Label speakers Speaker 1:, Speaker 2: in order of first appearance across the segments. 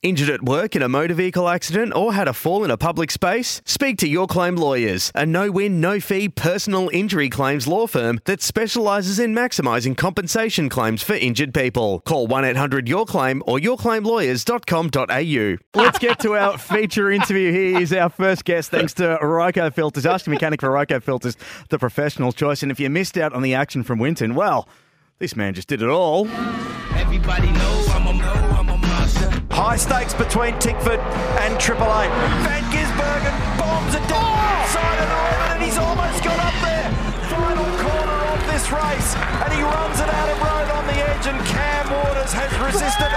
Speaker 1: Injured at work in a motor vehicle accident or had a fall in a public space? Speak to Your Claim Lawyers, a no win, no fee personal injury claims law firm that specialises in maximising compensation claims for injured people. Call 1 800 Your Claim or yourclaimlawyers.com.au. Let's get to our feature interview. He is our first guest, thanks to Ryco Filters. Ask your mechanic for Ryco Filters, the professional choice. And if you missed out on the action from Winton, well, this man just did it all.
Speaker 2: Everybody knows
Speaker 3: High stakes between Tickford and Triple Eight. Van Gisbergen bombs it down the inside and over, and he's almost got up there. Final corner of this race, and he runs it out of road on the edge, and Cam Waters has resisted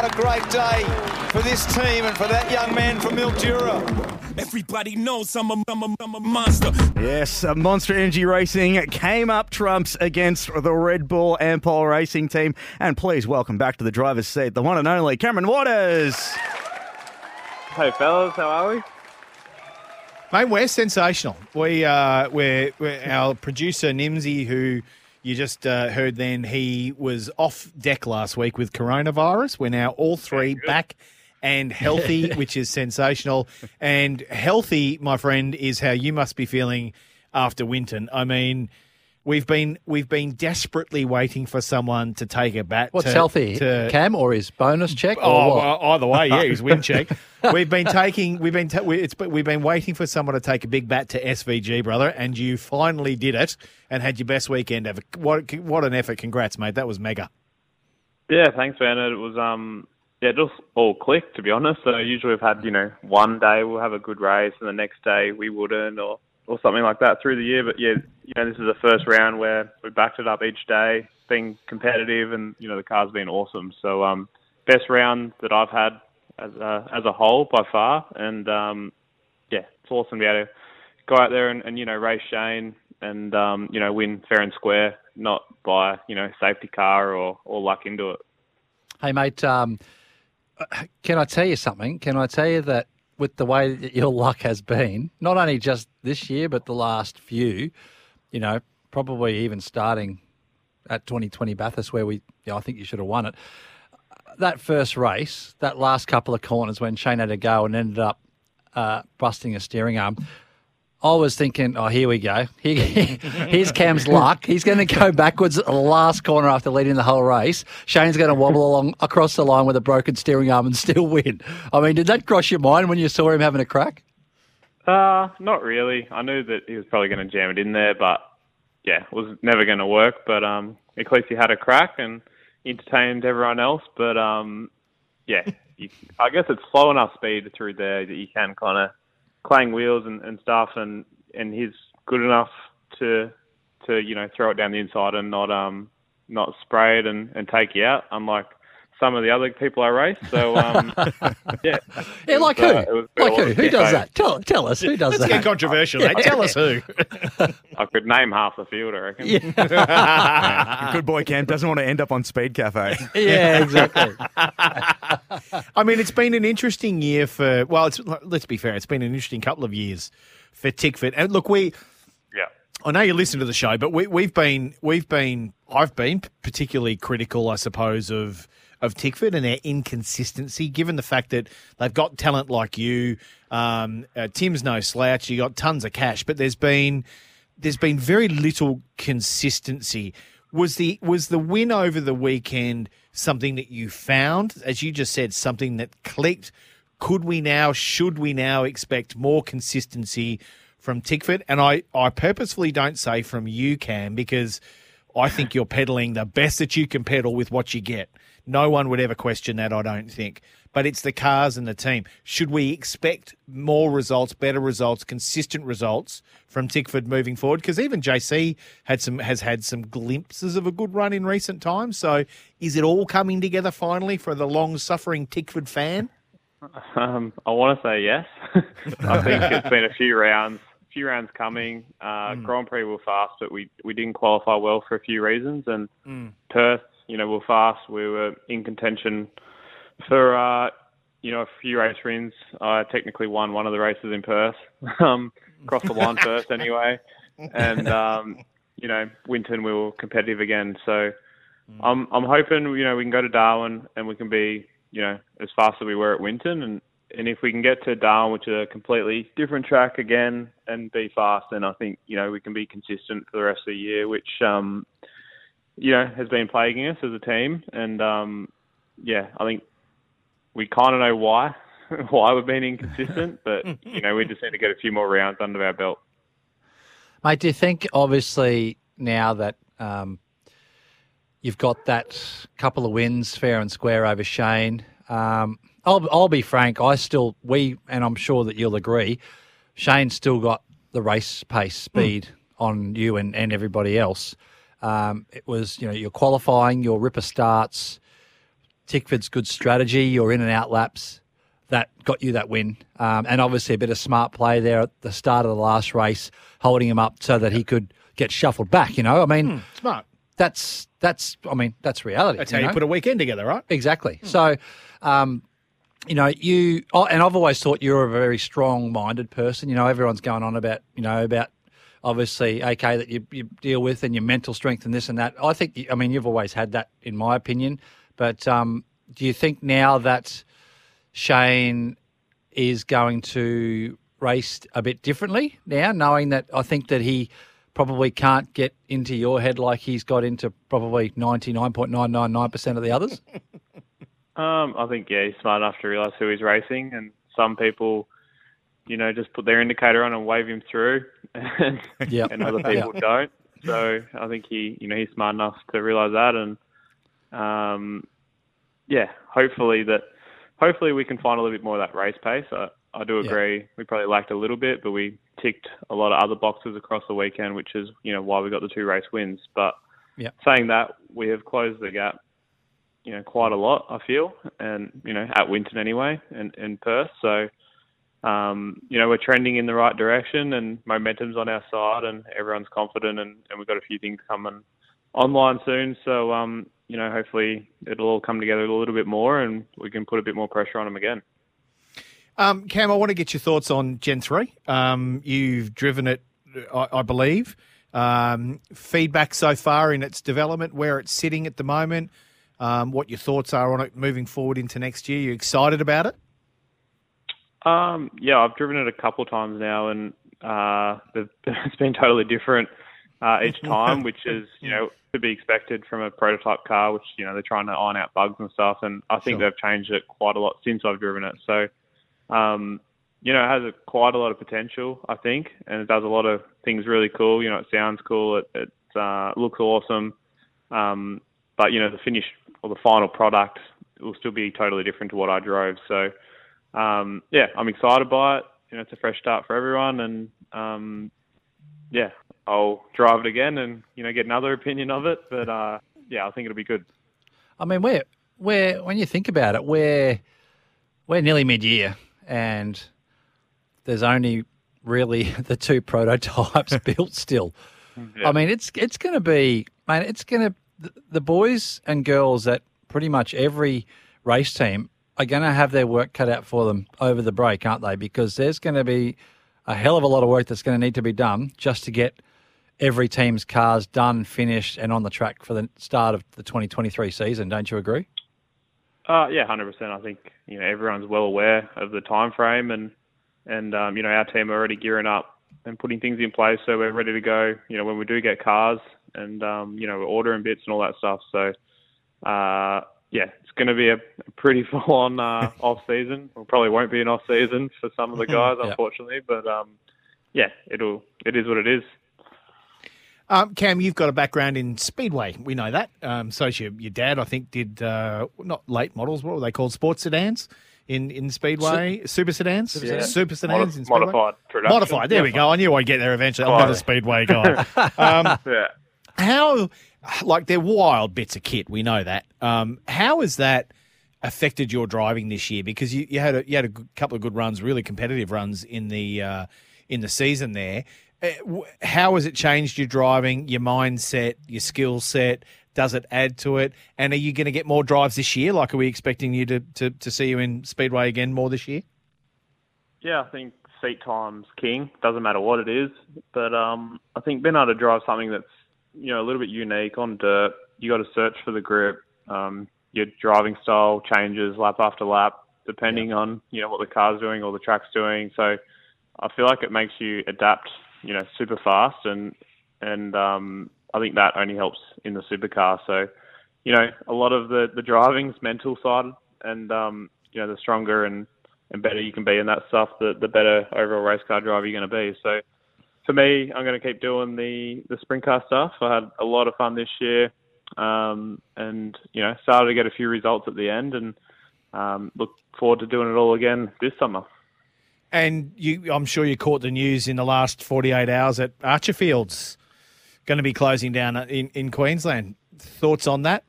Speaker 3: What a great day for this team and for that young man from Mildura.
Speaker 2: Everybody knows I'm a, I'm a, I'm a monster.
Speaker 1: Yes, uh, Monster Energy Racing came up trumps against the Red Bull Ampol Racing team. And please welcome back to the driver's seat the one and only Cameron Waters.
Speaker 4: Hey fellas, how are we?
Speaker 5: Mate, we're sensational. We uh, we're, we're our producer Nimsy, who you just uh, heard. Then he was off deck last week with coronavirus. We're now all three back and healthy, which is sensational. And healthy, my friend, is how you must be feeling after Winton. I mean, we've been we've been desperately waiting for someone to take a bat.
Speaker 6: What's
Speaker 5: to,
Speaker 6: healthy?
Speaker 5: To,
Speaker 6: Cam or his bonus check? Or
Speaker 5: Oh,
Speaker 6: what?
Speaker 5: well, either way, yeah, his win check. We've been taking, we've been, ta- we, it's, we've been waiting for someone to take a big bat to SVG, brother, and you finally did it and had your best weekend ever. What, what an effort! Congrats, mate. That was mega.
Speaker 4: Yeah, thanks, man. It was um yeah, just all clicked to be honest. So usually we've had, you know, one day we'll have a good race and the next day we wouldn't or or something like that through the year. But yeah, you know, this is the first round where we backed it up each day, being competitive and, you know, the car's been awesome. So um best round that I've had as a as a whole by far and um yeah, it's awesome to be able to go out there and, and you know, race Shane and um, you know, win fair and square, not by, you know, safety car or, or luck into it.
Speaker 6: Hey, mate, um, can I tell you something? Can I tell you that with the way that your luck has been, not only just this year, but the last few, you know, probably even starting at 2020 Bathurst, where we, you know, I think you should have won it. That first race, that last couple of corners when Shane had to go and ended up uh, busting a steering arm. I was thinking, oh, here we go. Here, here's Cam's luck. He's going to go backwards at the last corner after leading the whole race. Shane's going to wobble along across the line with a broken steering arm and still win. I mean, did that cross your mind when you saw him having a crack?
Speaker 4: Uh, not really. I knew that he was probably going to jam it in there, but yeah, it was never going to work. But um, at least he had a crack and entertained everyone else. But um, yeah, you, I guess it's slow enough speed through there that you can kind of clang wheels and, and stuff, and and he's good enough to to you know throw it down the inside and not um not spray it and, and take you out, unlike some of the other people I race. So um, yeah,
Speaker 6: Yeah, like
Speaker 4: was,
Speaker 6: who?
Speaker 4: uh,
Speaker 6: like
Speaker 4: it
Speaker 6: who? Who does
Speaker 4: yeah,
Speaker 6: that? Tell, tell us. Who does
Speaker 5: Let's
Speaker 6: that?
Speaker 5: get controversial, mate. Tell us who.
Speaker 4: I could name half the field, I reckon.
Speaker 1: Good boy, Cam. Doesn't want to end up on Speed Cafe.
Speaker 6: yeah, exactly.
Speaker 5: I mean, it's been an interesting year for. Well, it's let's be fair. It's been an interesting couple of years for Tickford. And look, we.
Speaker 4: Yeah.
Speaker 5: I know you listen to the show, but we, we've been we've been I've been particularly critical, I suppose, of of Tickford and their inconsistency, given the fact that they've got talent like you. Um, uh, Tim's no slouch. You got tons of cash, but there's been there's been very little consistency. Was the was the win over the weekend something that you found, as you just said, something that clicked? Could we now, should we now expect more consistency from Tickford? And I, I purposefully don't say from you, Cam, because I think you're peddling the best that you can peddle with what you get. No one would ever question that, I don't think. but it's the cars and the team. Should we expect more results, better results, consistent results from Tickford moving forward? Because even JC had some has had some glimpses of a good run in recent times. So is it all coming together finally for the long suffering Tickford fan?
Speaker 4: Um, I want to say yes. I think it's been a few rounds, few rounds coming. Uh, Grand Prix were fast, but we we didn't qualify well for a few reasons. And Perth, you know, we were fast. We were in contention for uh, you know a few race wins. I technically won one of the races in Perth, um, across the line first anyway. And um, you know, Winton we were competitive again. So I'm I'm hoping you know we can go to Darwin and we can be you know as fast as we were at Winton and. And if we can get to Darwin, which is a completely different track again, and be fast, then I think you know we can be consistent for the rest of the year, which um, you know has been plaguing us as a team. And um, yeah, I think we kind of know why why we've been inconsistent, but you know we just need to get a few more rounds under our belt.
Speaker 6: Mate, do you think obviously now that um, you've got that couple of wins fair and square over Shane? Um, I'll, I'll be frank. I still we and I'm sure that you'll agree. Shane's still got the race pace speed on you and, and everybody else. Um, it was you know your qualifying, your ripper starts, Tickford's good strategy, your in and out laps that got you that win. Um, and obviously a bit of smart play there at the start of the last race, holding him up so that he could get shuffled back. You know, I mean,
Speaker 5: Smart.
Speaker 6: that's that's I mean that's reality.
Speaker 5: That's
Speaker 6: you
Speaker 5: how you put a weekend together, right?
Speaker 6: Exactly. So, um, you know, you oh, and I've always thought you're a very strong-minded person. You know, everyone's going on about you know about obviously okay that you, you deal with and your mental strength and this and that. I think I mean you've always had that in my opinion. But um, do you think now that Shane is going to race a bit differently now, knowing that I think that he probably can't get into your head like he's got into probably 99.999% of the others?
Speaker 4: Um, I think yeah, he's smart enough to realise who he's racing, and some people, you know, just put their indicator on and wave him through, and,
Speaker 6: Yep.
Speaker 4: and other people don't. So I think he, you know, he's smart enough to realise that, and um, yeah, hopefully that, hopefully we can find a little bit more of that race pace. I, I do agree. We probably lacked a little bit, but we ticked a lot of other boxes across the weekend, which is you know why we got the two race wins. But
Speaker 6: Yeah.
Speaker 4: saying that, we have closed the gap you know, quite a lot, I feel, and, you know, at Winton anyway, and in Perth. So, um, you know, we're trending in the right direction and momentum's on our side and everyone's confident and, and we've got a few things coming online soon. So, um, you know, hopefully it'll all come together a little bit more and we can put a bit more pressure on them again.
Speaker 5: Um, Cam, I want to get your thoughts on Gen 3. Um, you've driven it, I, I believe. Um, feedback so far in its development, where it's sitting at the moment, um, what your thoughts are on it moving forward into next year. You excited about it?
Speaker 4: Um, yeah, I've driven it a couple times now, and uh, it's been totally different uh, each time, which is you know to be expected from a prototype car, which you know they're trying to iron out bugs and stuff. And I think they've changed it quite a lot since I've driven it. So, um, you know, it has a, quite a lot of potential, I think, and it does a lot of things really cool. You know, it sounds cool, it, it uh, looks awesome, um, but you know, the finished or the final product will still be totally different to what I drove. So um, yeah, I'm excited by it. You know, it's a fresh start for everyone, and um, yeah, I'll drive it again and you know get another opinion of it. But uh, yeah, I think it'll be good.
Speaker 6: I mean, we're, we're, when you think about it, we're, we're nearly mid year and there's only really the two prototypes built still. I mean, it's it's going to be, man, it's going to, the boys and girls at pretty much every race team are going to have their work cut out for them over the break, aren't they? Because there's going to be a hell of a lot of work that's going to need to be done just to get every team's cars done, finished, and on the track for the start of the 2023 season. Don't you agree?
Speaker 4: Uh, yeah, hundred percent. I think you know everyone's well aware of the time frame, and and um, you know our team are already gearing up and putting things in place, so we're ready to go. You know when we do get cars, and um, you know we're ordering bits and all that stuff. So uh, yeah, it's going to be a, a pretty full on uh, off season. Well, probably won't be an off season for some of the guys,
Speaker 6: Yeah.
Speaker 4: unfortunately. But um, yeah, it'll it is what it is.
Speaker 5: Um, Cam, you've got a background in speedway. We know that. Um, so your your dad, I think, did uh, not late models. What were they called? Sports sedans. in, in Speedway? Super sedans?
Speaker 6: Super sedans.
Speaker 5: Super sedans in
Speaker 4: modified production.
Speaker 5: Modified. There we go. I knew I'd get there eventually. I'm not a Speedway guy. um,
Speaker 4: Yeah.
Speaker 5: how, like, they're wild bits of kit. We know that. Um, how has that affected your driving this year? Because you, you had a, you had a couple of good runs, really competitive runs in the uh, in the season there. Uh, How has it changed your driving, your mindset, your skill set? Does it add to it? And are you going to get more drives this year? Like, are we expecting you to, to, to see you in Speedway again more this year?
Speaker 4: Yeah, I think seat time's king. Doesn't matter what it is, but um, I think being able to drive something that's you know a little bit unique on dirt, you got to search for the grip. Um, your driving style changes lap after lap depending on you know what the car's doing or the track's doing. So I feel like it makes you adapt, you know, super fast, and and um, I think that only helps in the supercar. So you know, a lot of the the driving's mental side, and um, you know, the stronger and and better you can be in that stuff, the the better overall race car driver you're going to be. So for me, I'm going to keep doing the the sprint car stuff. I had a lot of fun this year, um, and you know, started to get a few results at the end, and um, look forward to doing it all again this summer.
Speaker 5: And you, I'm sure you caught the news in the last 48 hours that Archerfield's going to be closing down in, in Queensland. Thoughts on that?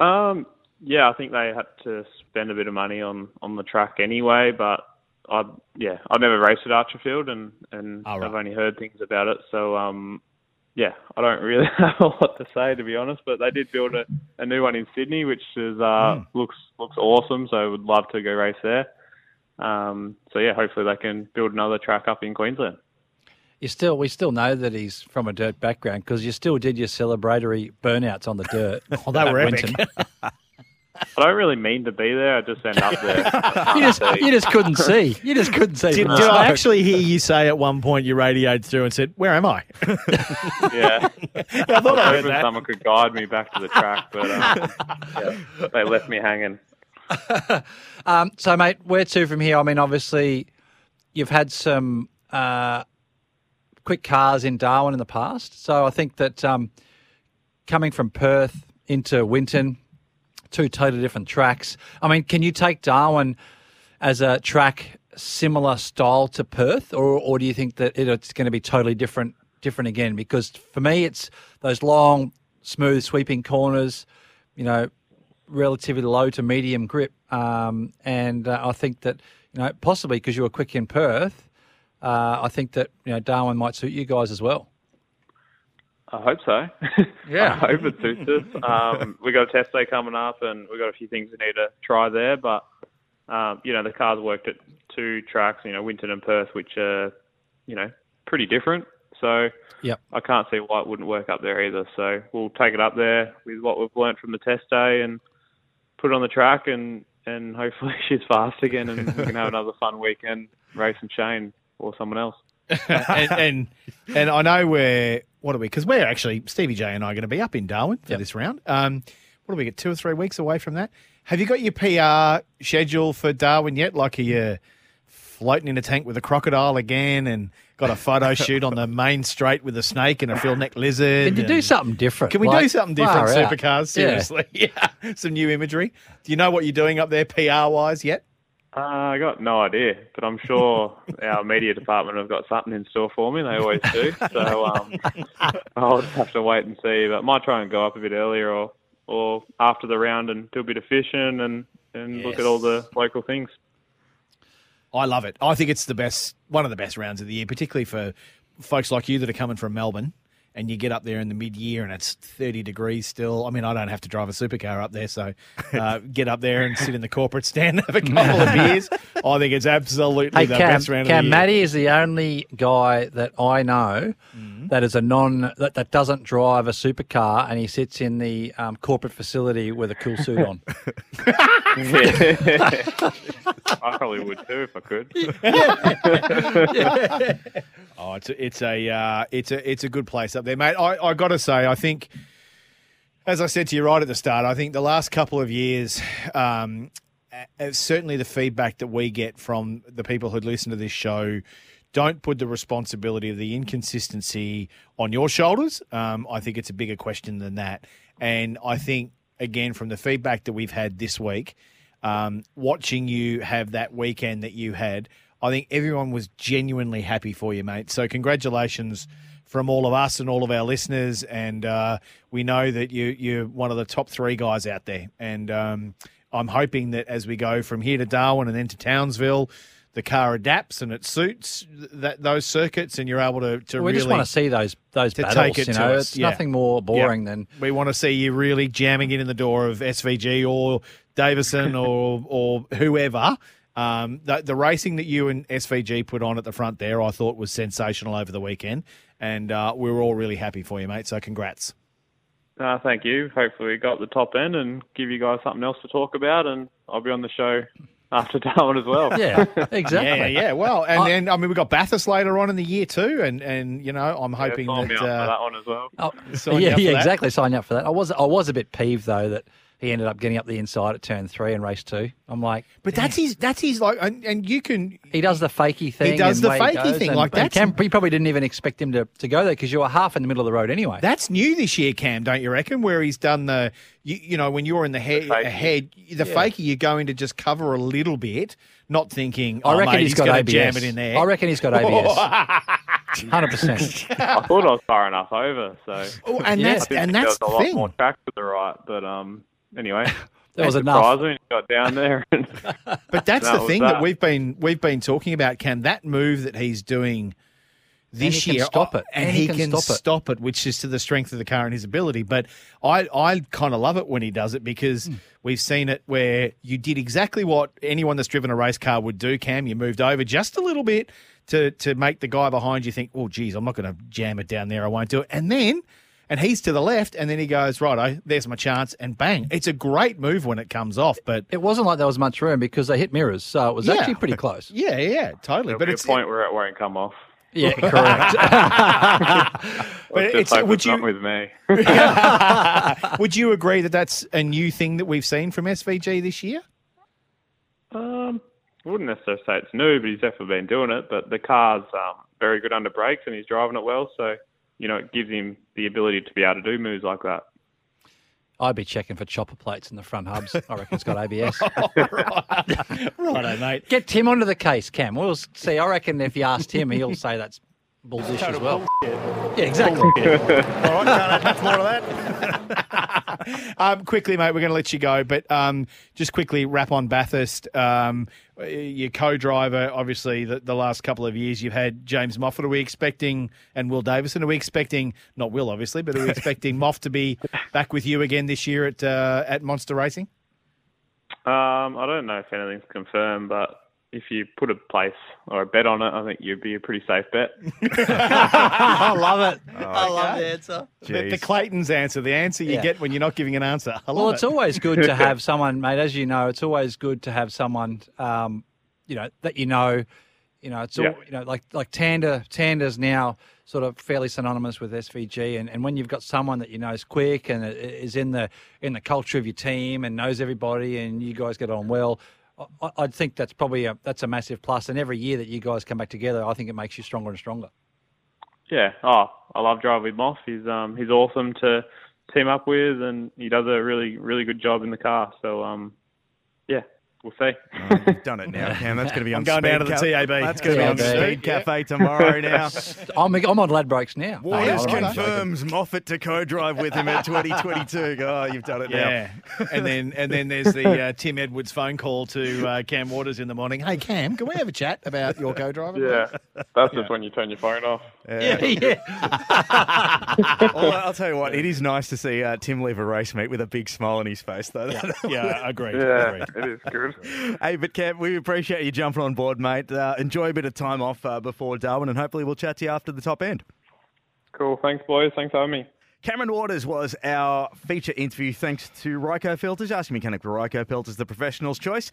Speaker 4: Um, yeah, I think they had to spend a bit of money on on the track anyway, but I yeah, I've never raced at Archerfield and and
Speaker 5: Oh, right.
Speaker 4: I've only heard things about it, so um, yeah, I don't really have a lot to say to be honest. But they did build a, a new one in Sydney, which is uh
Speaker 5: Hmm.
Speaker 4: looks looks awesome. So I would love to go race there. Um, so yeah, hopefully they can build another track up in Queensland.
Speaker 6: You still, we still know that he's from a dirt background because you still did your celebratory burnouts on the dirt.
Speaker 5: Oh, they were epic.
Speaker 6: Winton.
Speaker 4: I don't really mean to be there. I just end up there.
Speaker 6: you just, you just couldn't see. You just couldn't see.
Speaker 5: Did, did I actually hear you say at one point you radioed through and said, "Where am I?"
Speaker 4: yeah.
Speaker 5: I thought I heard
Speaker 4: hoping
Speaker 5: that.
Speaker 4: someone could guide me back to the track, but um, yeah, they left me hanging.
Speaker 6: Um, so, mate, where to from here? I mean, obviously, you've had some uh, quick cars in Darwin in the past. So, I think that um, coming from Perth into Winton, two totally different tracks. I mean, can you take Darwin as a track similar style to Perth, or, or do you think that it, it's going to be totally different, different again? Because for me, it's those long, smooth, sweeping corners. You know, relatively low to medium grip. Um, and uh, I think that, you know, possibly because you were quick in Perth, uh, I think that, you know, Darwin might suit you guys as well.
Speaker 4: I hope so.
Speaker 6: Yeah.
Speaker 4: I hope it suits us. Um, we got a test day coming up, and we got a few things we need to try there. But um, you know, the cars worked at two tracks, you know, Winton and Perth, which are you know pretty different. So
Speaker 6: Yep.
Speaker 4: I can't see why it wouldn't work up there either. So we'll take it up there with what we've learnt from the test day and put it on the track, and and hopefully she's fast again, and we can have another fun weekend racing Shane or someone else.
Speaker 5: and, and and I know we're what are we? Because we're actually Stevie J and I are going to be up in Darwin for
Speaker 6: Yep.
Speaker 5: this round. Um, what do we get? Two or three weeks away from that. Have you got your PR schedule for Darwin yet? Like, are you floating in a tank with a crocodile again, and got a photo shoot on the main straight with a snake and a frill neck lizard?
Speaker 6: Can you do something different?
Speaker 5: Can we do something different,
Speaker 6: out.
Speaker 5: supercars?
Speaker 6: Yeah.
Speaker 5: Seriously, yeah. Some new imagery. Do you know what you're doing up there, PR wise, yet?
Speaker 4: Uh, I got no idea, but I'm sure our media department have got something in store for me. They always do. So um, I'll just have to wait and see. But I might try and go up a bit earlier or or after the round and do a bit of fishing and and look at all the local things.
Speaker 5: I love it. I think it's the best, one of the best rounds of the year, particularly for folks like you that are coming from Melbourne. And you get up there in the mid year and it's 30 degrees still. I mean, I don't have to drive a supercar up there. So uh, get up there and sit in the corporate stand, have a couple of beers. I think it's absolutely
Speaker 6: Hey,
Speaker 5: the
Speaker 6: Cam,
Speaker 5: best round
Speaker 6: Cam
Speaker 5: of the year.
Speaker 6: Matty is the only guy that I know
Speaker 5: Mm-hmm.
Speaker 6: That is a non that, that doesn't drive a supercar, and he sits in the um, corporate facility with a cool suit on.
Speaker 4: I probably would too if I could.
Speaker 5: Oh, it's a, it's a uh, it's a it's a good place up there, mate. I, I got to say, I think, as I said to you right at the start, I think the last couple of years, um, uh, certainly the feedback that we get from the people who listen to this show, don't put the responsibility of the inconsistency on your shoulders. Um, I think it's a bigger question than that, and I think again from the feedback that we've had this week. um, watching you have that weekend that you had. I think everyone was genuinely happy for you, mate. So congratulations from all of us and all of our listeners. And uh, we know that you you're one of the top three guys out there. And um, I'm hoping that as we go from here to Darwin and then to Townsville, the car adapts and it suits that those circuits, and you're able to to
Speaker 6: we
Speaker 5: really
Speaker 6: just want to see those those
Speaker 5: to
Speaker 6: battles.
Speaker 5: take it
Speaker 6: you know,
Speaker 5: us,
Speaker 6: it's
Speaker 5: yeah.
Speaker 6: nothing more boring than
Speaker 5: we want to see you really jamming it in the door of SVG or Davison or or whoever. Um, the, the racing that you and SVG put on at the front there, I thought was sensational over the weekend, and uh, we were all really happy for you, mate. So congrats.
Speaker 4: Uh, thank you. Hopefully, we got the top end and give you guys something else to talk about, and I'll be on the show after Darwin as well.
Speaker 6: yeah, exactly.
Speaker 5: Yeah, yeah. Well, and
Speaker 6: I-
Speaker 5: then I mean we got Bathurst later on in the year too, and and you know I'm
Speaker 4: Yeah,
Speaker 5: hoping
Speaker 4: sign me
Speaker 5: that.
Speaker 4: up for
Speaker 5: Uh,
Speaker 4: that one as well.
Speaker 6: Oh, yeah, yeah, exactly. Sign you up for that. I was I was a bit peeved though that he ended up getting up the inside at turn three and race two. I'm like,
Speaker 5: but that's his. That's his. Like, and, and you can.
Speaker 6: he does the fakey thing.
Speaker 5: He does
Speaker 6: and
Speaker 5: the
Speaker 6: way
Speaker 5: fakey thing,
Speaker 6: and-
Speaker 5: like that.
Speaker 6: Cam, he probably didn't even expect him to, to go there because you were half in the middle of the road anyway.
Speaker 5: That's new this year, Cam. Don't you reckon? Where he's done the, you, you know, when you're in the head,
Speaker 4: fakie.
Speaker 5: ahead, the fakey, you're going to just cover a little bit, not thinking.
Speaker 6: I
Speaker 5: oh,
Speaker 6: reckon
Speaker 5: mate,
Speaker 6: he's got ABS.
Speaker 5: Jam it in there.
Speaker 6: I reckon he's got ABS. Hundred percent.
Speaker 4: I thought I was far enough over, so
Speaker 5: Oh, and
Speaker 6: Yeah.
Speaker 5: that's and that's the
Speaker 4: was a lot
Speaker 5: thing.
Speaker 4: more track to the right. But um, anyway,
Speaker 6: That was
Speaker 4: it
Speaker 6: enough.
Speaker 4: surprised when you got down there.
Speaker 5: But that's
Speaker 4: That
Speaker 5: the thing that.
Speaker 4: that.
Speaker 5: we've been we've been talking about. Can that move that he's doing this
Speaker 6: he can
Speaker 5: year,
Speaker 6: stop it.
Speaker 5: and,
Speaker 6: And
Speaker 5: he,
Speaker 6: he
Speaker 5: can,
Speaker 6: can stop it.
Speaker 5: stop it, which is to the strength of the car and his ability. But I I kind of love it when he does it because
Speaker 6: Hmm.
Speaker 5: we've seen it where you did exactly what anyone that's driven a race car would do. Cam, you moved over just a little bit to to make the guy behind you think, oh, geez, I'm not going to jam it down there. I won't do it. And then. And he's to the left, and then he goes, right, there's my chance, and bang. It's a great move when it comes off, but
Speaker 6: It wasn't like there was much room because they hit mirrors, so it was
Speaker 5: Yeah.
Speaker 6: actually pretty close.
Speaker 5: yeah, yeah, totally.
Speaker 4: there'll
Speaker 5: but
Speaker 4: be
Speaker 5: it's
Speaker 4: a point where it won't come off.
Speaker 6: Yeah, correct.
Speaker 5: But
Speaker 4: Let's
Speaker 5: it's- would
Speaker 4: it's not
Speaker 5: you-
Speaker 4: with me.
Speaker 5: Would you agree that that's a new thing that we've seen from SVG this year?
Speaker 4: Um, I wouldn't necessarily say it's new, but he's definitely been doing it. But the car's um, very good under brakes, and he's driving it well. So you know, it gives him the ability to be able to do moves like that.
Speaker 6: I'd be checking for chopper plates in the front hubs. I reckon it's got ABS.
Speaker 5: Righto, mate.
Speaker 6: Get Tim onto the case, Cam. We'll see. I reckon if you asked him, he'll say that's bulldish as well. Yeah, exactly.
Speaker 5: All right, can't add much more to that. um, quickly, mate, we're going to let you go, but um, just quickly wrap on Bathurst. Um, your co-driver, obviously, the, the last couple of years you've had James Moffat. Are we expecting, and Will Davison, are we expecting, not Will, obviously, but are we expecting Moff to be back with you again this year at uh, at Monster Racing?
Speaker 4: Um, I don't know if anything's confirmed, but if you put a place or a bet on it, I think you'd be a pretty safe bet.
Speaker 6: I love it. I love the answer.
Speaker 5: The, the Clayton's answer, the answer you
Speaker 6: Yeah.
Speaker 5: get when you're not giving an answer. I love
Speaker 6: Well,
Speaker 5: it.
Speaker 6: it's always good to have someone, mate. As you know, it's always good to have someone, um, you know, that you know. You know, it's all
Speaker 4: Yeah.
Speaker 6: you know, like like Tander. Tander's now sort of fairly synonymous with SVG, and, and when you've got someone that you know is quick and is in the in the culture of your team and knows everybody, and you guys get on well. I, think that's probably a that's a massive plus. And every year that you guys come back together, I think it makes you stronger and stronger.
Speaker 4: Yeah. Oh, I love driving with Moff. He's um he's awesome to team up with, and he does a really really good job in the car. So um, yeah, we'll see.
Speaker 1: You've done it now, Cam. That's going to be on
Speaker 5: I'm going
Speaker 1: Speed
Speaker 5: down to the
Speaker 1: Ca-
Speaker 5: TAB.
Speaker 1: That's going to be on
Speaker 6: TAB.
Speaker 1: Speed Cafe tomorrow now.
Speaker 6: I'm I'm on Ladbrokes now.
Speaker 1: Waters
Speaker 6: No, no, no, no.
Speaker 1: confirms Moffat to co-drive with him at 2022. Oh, you've done it now.
Speaker 5: Yeah, and then and then there's the uh, Tim Edwards phone call to uh, Cam Waters in the morning. Hey Cam, can we have a chat about your co-driver?
Speaker 4: Yeah, that's just when you turn your phone off.
Speaker 6: Yeah, yeah.
Speaker 1: Well, I'll tell you what, it is nice to see uh, Tim leave a race meet with a big smile on his face, though.
Speaker 5: yeah, agreed.
Speaker 4: Yeah,
Speaker 5: agreed.
Speaker 4: it is good.
Speaker 1: hey, but Cam, we appreciate you jumping on board, mate. Uh, enjoy a bit of time off uh, before Darwin, and hopefully we'll chat to you after the top end.
Speaker 4: Cool. Thanks, boys. Thanks for having me.
Speaker 1: Cameron Waters was our feature interview thanks to Ryco Filters. Ask your mechanic for Ryco Filters, the professional's choice.